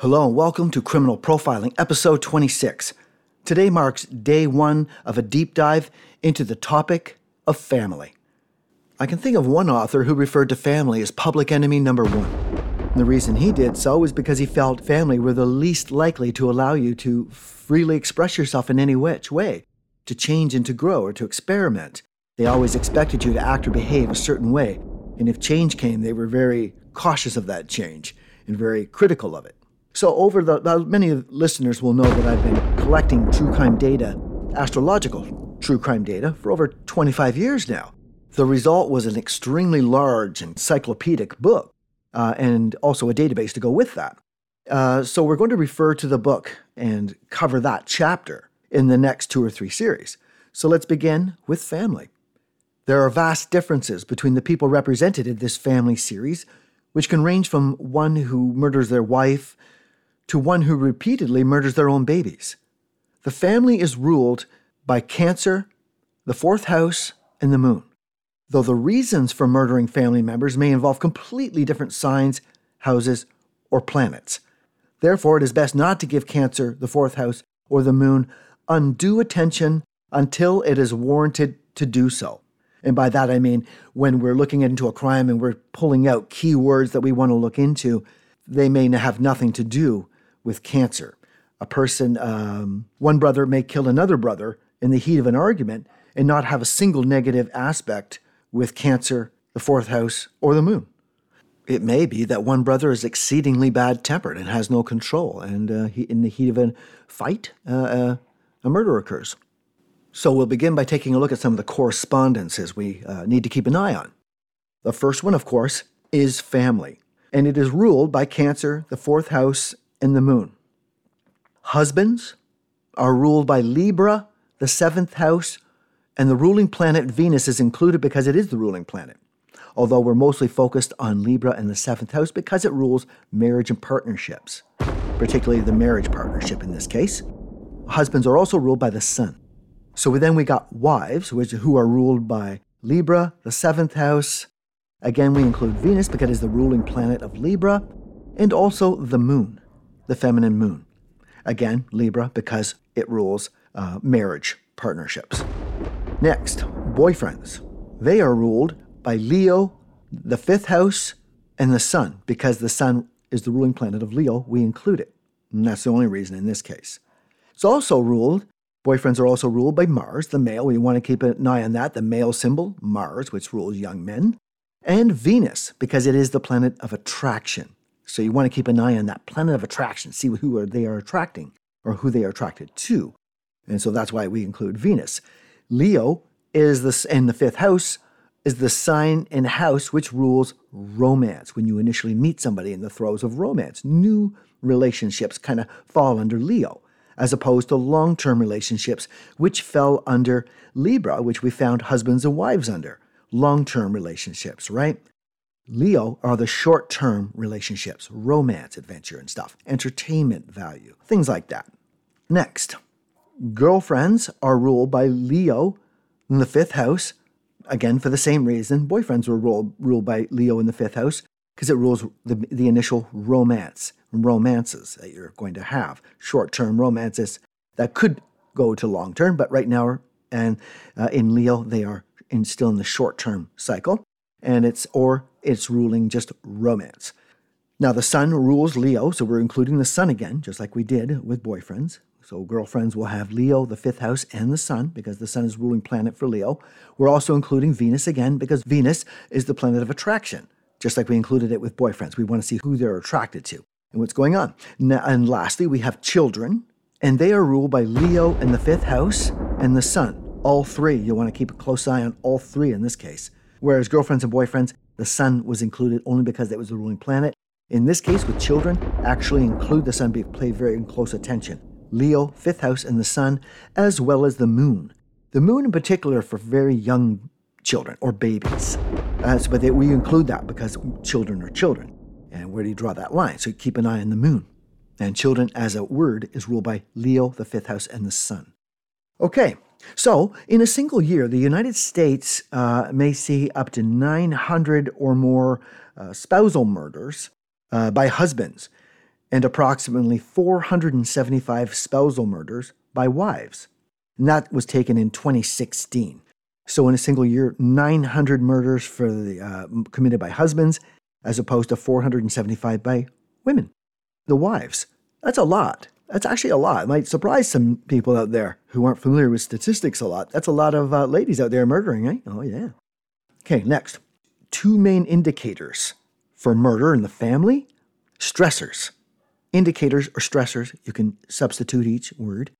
Hello and welcome to Criminal Profiling, episode 26. Today marks day one of a deep dive into the topic of family. I can think of one author who referred to family as public enemy number one. And the reason he did so was because he felt family were the least likely to allow you to freely express yourself in any which way, to change and to grow or to experiment. They always expected you to act or behave a certain way, and if change came, they were very cautious of that change and very critical of it. So, over the many listeners will know that I've been collecting true crime data, astrological true crime data, for over 25 years now. The result was an extremely large encyclopedic book, uh, and also a database to go with that. Uh, so, we're going to refer to the book and cover that chapter in the next two or three series. So, let's begin with family. There are vast differences between the people represented in this family series, which can range from one who murders their wife to one who repeatedly murders their own babies. The family is ruled by Cancer, the fourth house, and the moon, though the reasons for murdering family members may involve completely different signs, houses, or planets. Therefore, it is best not to give Cancer, the fourth house, or the moon undue attention until it is warranted to do so. And by that I mean when we're looking into a crime and we're pulling out keywords that we want to look into, they may have nothing to do with cancer. A person, um, one brother may kill another brother in the heat of an argument and not have a single negative aspect with cancer, the fourth house, or the moon. It may be that one brother is exceedingly bad tempered and has no control, and uh, he, in the heat of a fight, uh, uh, a murder occurs. So we'll begin by taking a look at some of the correspondences we uh, need to keep an eye on. The first one, of course, is family, and it is ruled by Cancer, the fourth house, and the moon. Husbands are ruled by Libra, the seventh house, and the ruling planet Venus is included because it is the ruling planet. Although we're mostly focused on Libra and the seventh house because it rules marriage and partnerships, particularly the marriage partnership in this case. Husbands are also ruled by the sun. So then we got wives, which, who are ruled by Libra, the seventh house. Again, we include Venus because it is the ruling planet of Libra, and also the moon the feminine moon. Again, Libra, because it rules uh, marriage partnerships. Next, boyfriends. They are ruled by Leo, the fifth house, and the sun. Because the sun is the ruling planet of Leo, we include it. And that's the only reason in this case. It's also ruled, boyfriends are also ruled by Mars, the male. We want to keep an eye on that. The male symbol, Mars, which rules young men. And Venus, because it is the planet of attraction. So you want to keep an eye on that planet of attraction, see who are they are attracting or who they are attracted to. And so that's why we include Venus. Leo is this in the fifth house is the sign and house which rules romance. When you initially meet somebody in the throes of romance, new relationships kind of fall under Leo, as opposed to long term relationships, which fell under Libra, which we found husbands and wives under. Long term relationships, right? Leo are the short term relationships, romance, adventure, and stuff, entertainment value, things like that. Next, girlfriends are ruled by Leo in the fifth house. Again, for the same reason, boyfriends were ruled, ruled by Leo in the fifth house because it rules the, the initial romance, romances that you're going to have, short term romances that could go to long term, but right now, and uh, in Leo, they are in, still in the short term cycle and it's or it's ruling just romance. Now the sun rules Leo, so we're including the sun again, just like we did with boyfriends. So girlfriends will have Leo, the fifth house, and the sun because the sun is ruling planet for Leo. We're also including Venus again because Venus is the planet of attraction, just like we included it with boyfriends. We want to see who they're attracted to and what's going on. Now, and lastly, we have children, and they are ruled by Leo in the fifth house and the sun. All three. You'll want to keep a close eye on all three in this case. Whereas girlfriends and boyfriends, the sun was included only because it was the ruling planet. In this case, with children, actually include the sun, but pay very close attention. Leo, fifth house, and the sun, as well as the moon. The moon, in particular, for very young children or babies. Uh, so, but they, we include that because children are children. And where do you draw that line? So keep an eye on the moon. And children, as a word, is ruled by Leo, the fifth house, and the sun. Okay, so, in a single year, the United States uh, may see up to 900 or more uh, spousal murders uh, by husbands. and approximately 475 spousal murders by wives. And that was taken in 2016. So, in a single year, 900 murders for the, uh, committed by husbands, as opposed to 475 by women, the wives. That's a lot. That's actually a lot. It might surprise some people out there who aren't familiar with statistics a lot. That's a lot of uh, ladies out there murdering, eh? Oh, yeah. Okay, next. Two main indicators for murder in the family stressors. Indicators or stressors, you can substitute each word.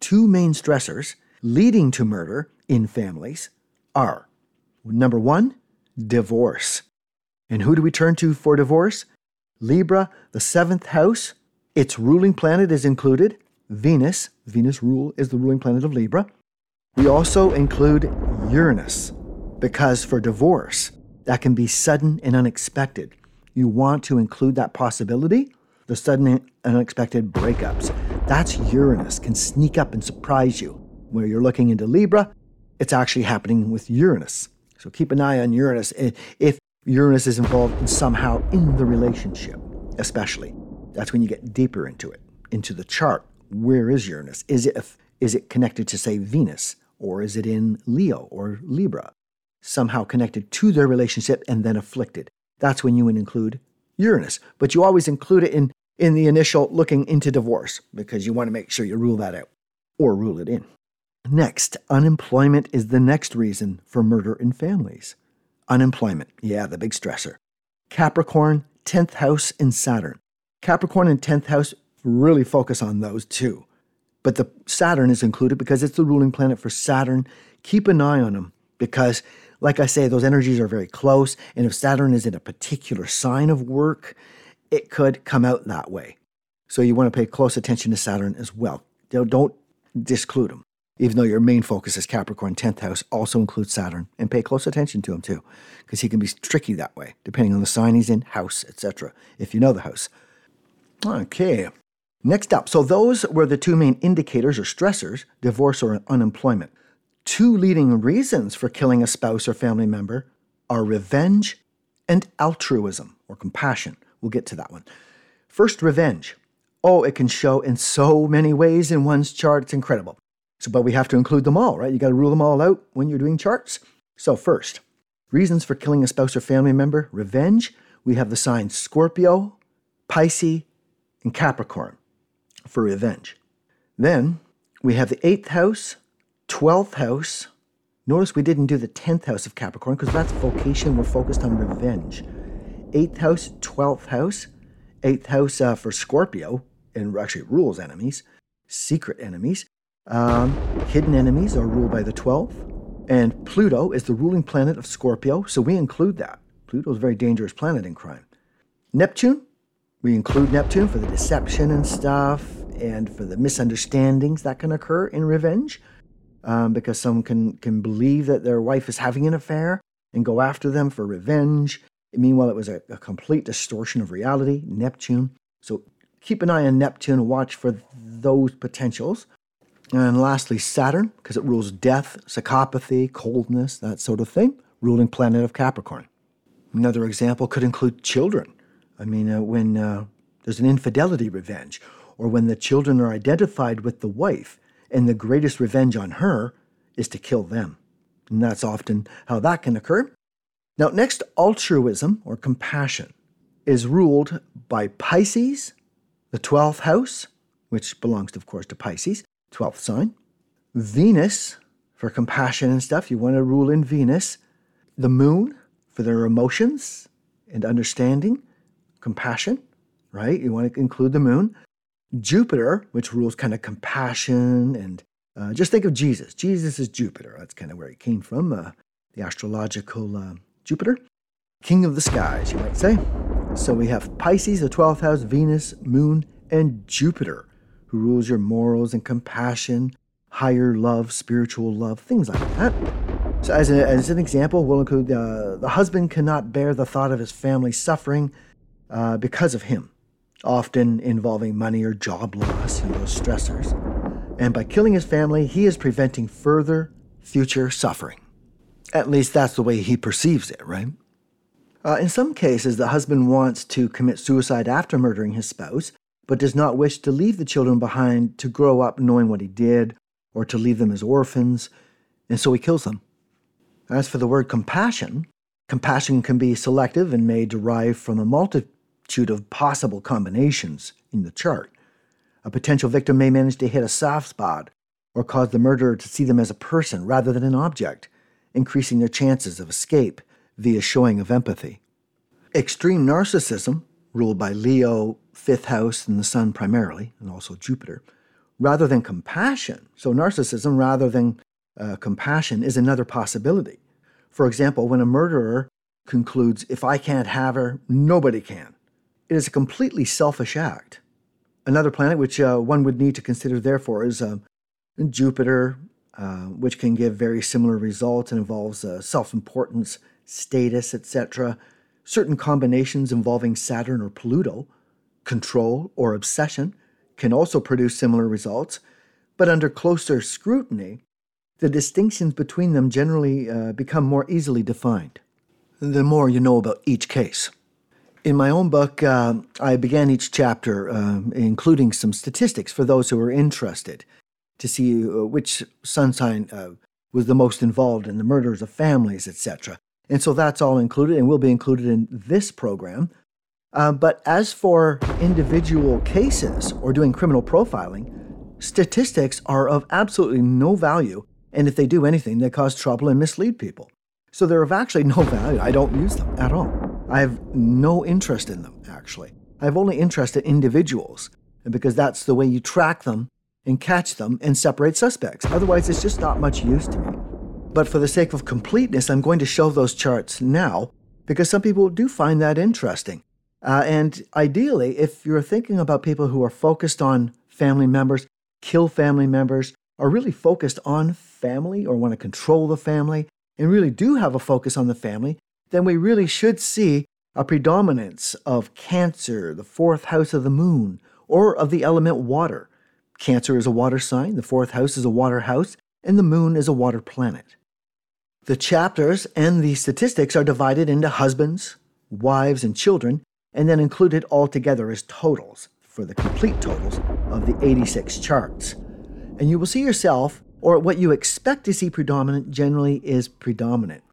Two main stressors leading to murder in families are number one, divorce. And who do we turn to for divorce? Libra, the seventh house, its ruling planet is included. Venus, Venus rule is the ruling planet of Libra. We also include Uranus because for divorce, that can be sudden and unexpected. You want to include that possibility, the sudden and unexpected breakups. That's Uranus, can sneak up and surprise you. Where you're looking into Libra, it's actually happening with Uranus. So keep an eye on Uranus if Uranus is involved in somehow in the relationship, especially. That's when you get deeper into it, into the chart. Where is Uranus? Is it, is it connected to, say, Venus? Or is it in Leo or Libra? Somehow connected to their relationship and then afflicted. That's when you would include Uranus. But you always include it in, in the initial looking into divorce because you want to make sure you rule that out or rule it in. Next, unemployment is the next reason for murder in families. Unemployment, yeah, the big stressor. Capricorn, 10th house, in Saturn. Capricorn and 10th house really focus on those too. But the Saturn is included because it's the ruling planet for Saturn. Keep an eye on them because, like I say, those energies are very close. And if Saturn is in a particular sign of work, it could come out that way. So you want to pay close attention to Saturn as well. Don't disclude them. Even though your main focus is Capricorn, 10th house also includes Saturn, and pay close attention to him too, because he can be tricky that way, depending on the sign he's in, house, etc., if you know the house. Okay. Next up, so those were the two main indicators or stressors divorce or unemployment. Two leading reasons for killing a spouse or family member are revenge and altruism or compassion. We'll get to that one. First, revenge. Oh, it can show in so many ways in one's chart. It's incredible. So, but we have to include them all, right? You got to rule them all out when you're doing charts. So, first, reasons for killing a spouse or family member revenge. We have the signs Scorpio, Pisces, and Capricorn for revenge. Then we have the eighth house, 12th house. Notice we didn't do the 10th house of Capricorn because that's vocation. We're focused on revenge. Eighth house, 12th house. Eighth house uh, for Scorpio, and actually rules enemies, secret enemies. Um, hidden enemies are ruled by the 12th. And Pluto is the ruling planet of Scorpio, so we include that. Pluto is a very dangerous planet in crime. Neptune we include Neptune for the deception and stuff, and for the misunderstandings that can occur in revenge, um, because someone can can believe that their wife is having an affair and go after them for revenge. Meanwhile, it was a, a complete distortion of reality. Neptune. So keep an eye on Neptune and watch for those potentials. And lastly, Saturn, because it rules death, psychopathy, coldness, that sort of thing, ruling planet of Capricorn. Another example could include children. I mean, uh, when uh, there's an infidelity revenge, or when the children are identified with the wife, and the greatest revenge on her is to kill them. And that's often how that can occur. Now, next, altruism or compassion is ruled by Pisces, the 12th house, which belongs, of course, to Pisces, 12th sign. Venus, for compassion and stuff, you want to rule in Venus. The moon, for their emotions and understanding compassion, right? You want to include the moon. Jupiter, which rules kind of compassion and uh, just think of Jesus. Jesus is Jupiter. That's kind of where he came from, uh, the astrological uh, Jupiter. King of the skies, you might say. So we have Pisces, the 12th house, Venus, Moon, and Jupiter, who rules your morals and compassion, higher love, spiritual love, things like that. So, as, a, as an example, we'll include uh, the husband cannot bear the thought of his family suffering uh, because of him, often involving money or job loss and those stressors. And by killing his family, he is preventing further future suffering. At least that's the way he perceives it, right? Uh, in some cases, the husband wants to commit suicide after murdering his spouse but does not wish to leave the children behind to grow up knowing what he did or to leave them as orphans, and so he kills them. As for the word compassion, compassion can be selective and may derive from a multitude of possible combinations in the chart. A potential victim may manage to hit a soft spot or cause the murderer to see them as a person rather than an object, increasing their chances of escape via showing of empathy. Extreme narcissism, ruled by Leo, fifth house, and the sun primarily, and also Jupiter, rather than compassion. So, narcissism rather than uh, compassion is another possibility. For example, when a murderer concludes, if I can't have her, nobody can, it is a completely selfish act. Another planet which uh, one would need to consider, therefore, is uh, Jupiter, uh, which can give very similar results and involves uh, self importance, status, etc. Certain combinations involving Saturn or Pluto, control or obsession, can also produce similar results, but under closer scrutiny, the distinctions between them generally uh, become more easily defined. The more you know about each case. In my own book, uh, I began each chapter uh, including some statistics for those who are interested to see uh, which sun sign uh, was the most involved in the murders of families, etc. And so that's all included and will be included in this program. Uh, but as for individual cases or doing criminal profiling, statistics are of absolutely no value. And if they do anything, they cause trouble and mislead people. So they're of actually no value. I don't use them at all. I have no interest in them, actually. I have only interest in individuals, because that's the way you track them and catch them and separate suspects. Otherwise, it's just not much use to me. But for the sake of completeness, I'm going to show those charts now because some people do find that interesting. Uh, and ideally, if you're thinking about people who are focused on family members, kill family members, are really focused on family or want to control the family, and really do have a focus on the family, then we really should see a predominance of Cancer, the fourth house of the moon, or of the element water. Cancer is a water sign, the fourth house is a water house, and the moon is a water planet. The chapters and the statistics are divided into husbands, wives, and children, and then included all together as totals for the complete totals of the 86 charts. And you will see yourself, or what you expect to see predominant, generally is predominant.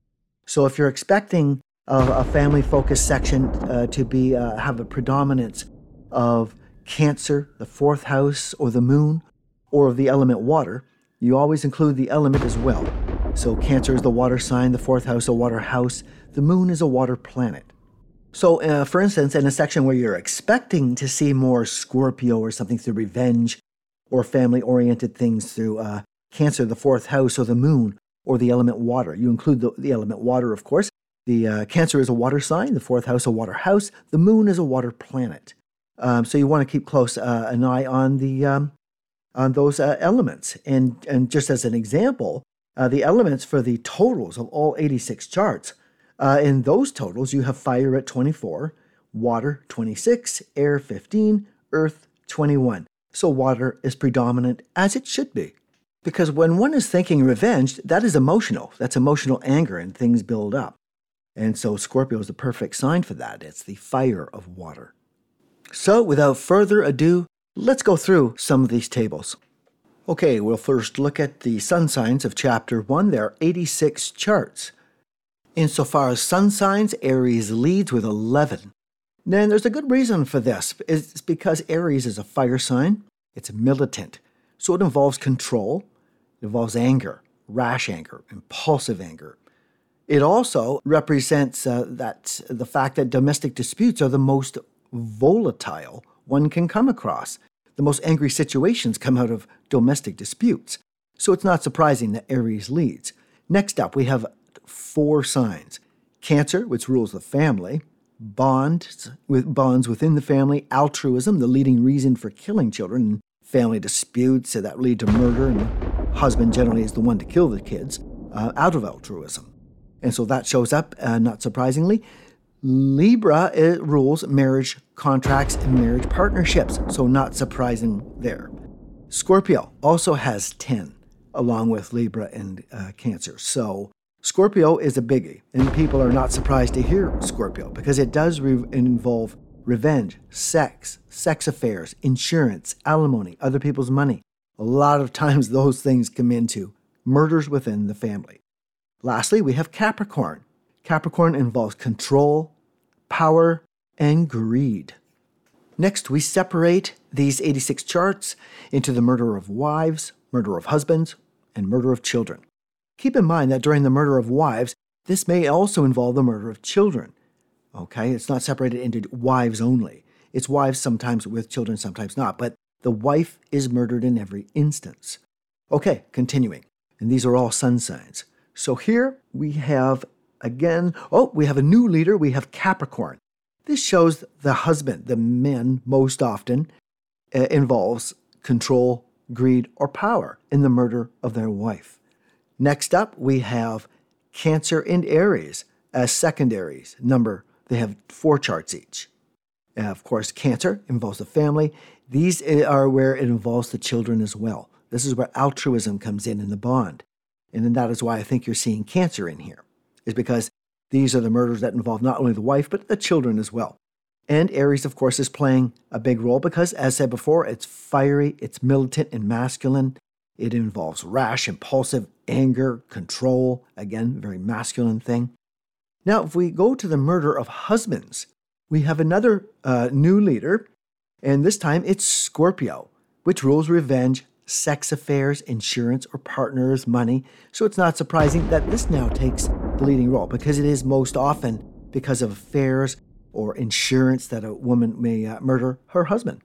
So if you're expecting a, family focused section uh, to be uh, have a predominance of Cancer, the fourth house, or the moon, or of the element water, you always include the element as well. So, Cancer is the water sign, the fourth house, a water house, the moon is a water planet. So, uh, for instance, in a section where you're expecting to see more Scorpio or something through revenge or family oriented things through uh, Cancer, the fourth house, or the moon, or the element water, you include the, the element water, of course. The uh, Cancer is a water sign, the fourth house, a water house, the moon is a water planet. Um, so you want to keep close uh, an eye on the um, on those uh, elements. And and just as an example, uh, the elements for the totals of all 86 charts. Uh, in those totals, you have fire at 24, water 26, air 15, earth 21. So water is predominant as it should be. Because when one is thinking revenge, that is emotional. That's emotional anger and things build up. And so Scorpio is the perfect sign for that. It's the fire of water. So, without further ado, let's go through some of these tables. Okay, we'll first look at the sun signs of chapter 1. There are 86 charts. Insofar as sun signs, Aries leads with 11. Then there's a good reason for this. It's because Aries is a fire sign, it's militant, so it involves control, involves anger, rash anger, impulsive anger. It also represents uh, that the fact that domestic disputes are the most volatile one can come across. The most angry situations come out of domestic disputes. So it's not surprising that Aries leads. Next up, we have four signs Cancer, which rules the family, bonds, with bonds within the family, altruism, the leading reason for killing children, family disputes that lead to murder, and husband generally is the one to kill the kids, uh, out of altruism. And so that shows up, uh, not surprisingly. Libra rules marriage contracts and marriage partnerships, so not surprising there. Scorpio also has 10, along with Libra and uh, Cancer. So Scorpio is a biggie, and people are not surprised to hear Scorpio because it does re- involve revenge, sex, sex affairs, insurance, alimony, other people's money. A lot of times those things come into murders within the family. Lastly, we have Capricorn. Capricorn involves control, power, and greed. Next, we separate these 86 charts into the murder of wives, murder of husbands, and murder of children. Keep in mind that during the murder of wives, this may also involve the murder of children. Okay, it's not separated into wives only. It's wives sometimes with children, sometimes not, but the wife is murdered in every instance. Okay, continuing. And these are all sun signs. So here we have again, oh, we have a new leader. We have Capricorn. This shows the husband, the men most often, uh, involves control, greed, or power in the murder of their wife. Next up, we have Cancer and Aries as secondaries. Number, they have four charts each. And of course, Cancer involves the family. These eh, are where it involves the children as well. This is where altruism comes in in the bond. And then that is why I think you're seeing Cancer in here, is because these are the murders that involve not only the wife, but the children as well. And Aries, of course, is playing a big role because, as said before, it's fiery, it's militant and masculine. It involves rash, impulsive, anger, control. Again, very masculine thing. Now, if we go to the murder of husbands, we have another uh, new leader, and this time it's Scorpio, which rules revenge, sex affairs, insurance, or partners' money. So it's not surprising that this now takes the leading role because it is most often because of affairs or insurance that a woman may uh, murder her husband.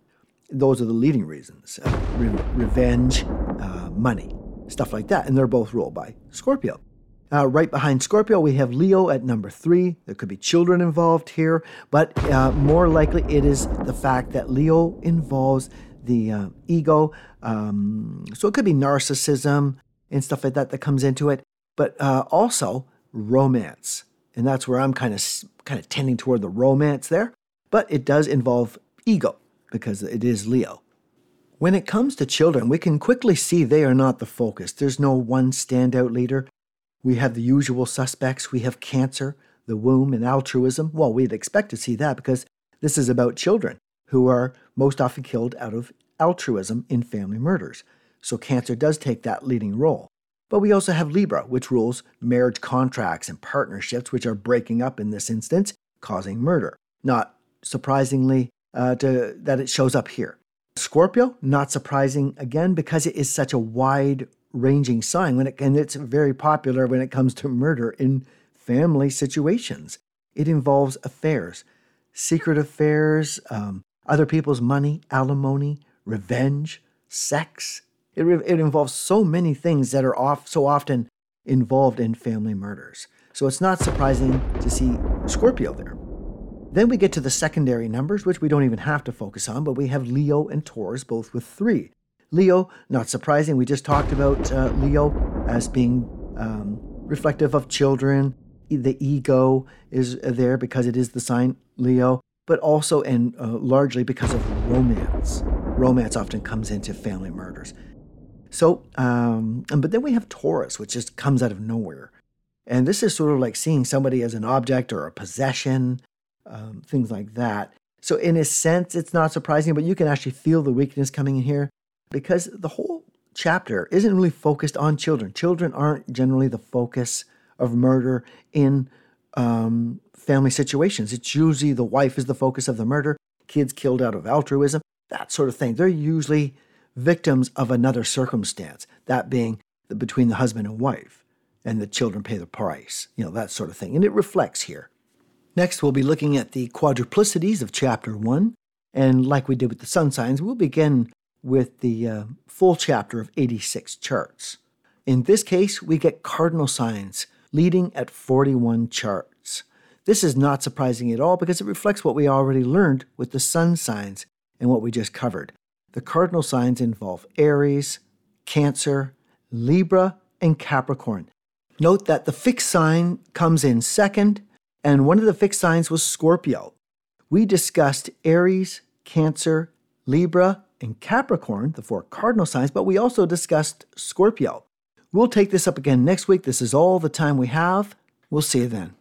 Those are the leading reasons uh, re- revenge, uh, money, stuff like that. And they're both ruled by Scorpio. Uh, right behind Scorpio, we have Leo at number three. There could be children involved here, but uh, more likely it is the fact that Leo involves the uh, ego. Um, so it could be narcissism and stuff like that that comes into it, but uh, also romance. And that's where I'm kind of kind of tending toward the romance there, but it does involve ego because it is Leo. When it comes to children, we can quickly see they are not the focus. There's no one standout leader. We have the usual suspects. We have cancer, the womb, and altruism. Well, we'd expect to see that because this is about children who are most often killed out of altruism in family murders. So cancer does take that leading role. But we also have Libra, which rules marriage contracts and partnerships, which are breaking up in this instance, causing murder. Not surprisingly, uh, to, that it shows up here. Scorpio, not surprising again, because it is such a wide ranging sign when it, and it's very popular when it comes to murder in family situations. It involves affairs, secret affairs, um, other people's money, alimony, revenge, sex, it, it involves so many things that are off, so often involved in family murders. So it's not surprising to see Scorpio there. Then we get to the secondary numbers, which we don't even have to focus on, but we have Leo and Taurus both with three. Leo, not surprising, we just talked about uh, Leo as being um, reflective of children. The ego is there because it is the sign Leo, but also and uh, largely because of romance. Romance often comes into family murders. So, um, but then we have Taurus, which just comes out of nowhere. And this is sort of like seeing somebody as an object or a possession, um, things like that. So, in a sense, it's not surprising, but you can actually feel the weakness coming in here because the whole chapter isn't really focused on children. Children aren't generally the focus of murder in um, family situations. It's usually the wife is the focus of the murder, kids killed out of altruism, that sort of thing. They're usually victims of another circumstance, that being between the husband and wife, and the children pay the price, you know, that sort of thing. And it reflects here. Next, we'll be looking at the quadruplicities of chapter one. And like we did with the sun signs, we'll begin with the uh, full chapter of 86 charts. In this case, we get cardinal signs leading at 41 charts. This is not surprising at all because it reflects what we already learned with the sun signs and what we just covered. The cardinal signs involve Aries, Cancer, Libra, and Capricorn. Note that the fixed sign comes in second, and one of the fixed signs was Scorpio. We discussed Aries, Cancer, Libra, and Capricorn, the four cardinal signs, but we also discussed Scorpio. We'll take this up again next week. This is all the time we have. We'll see you then.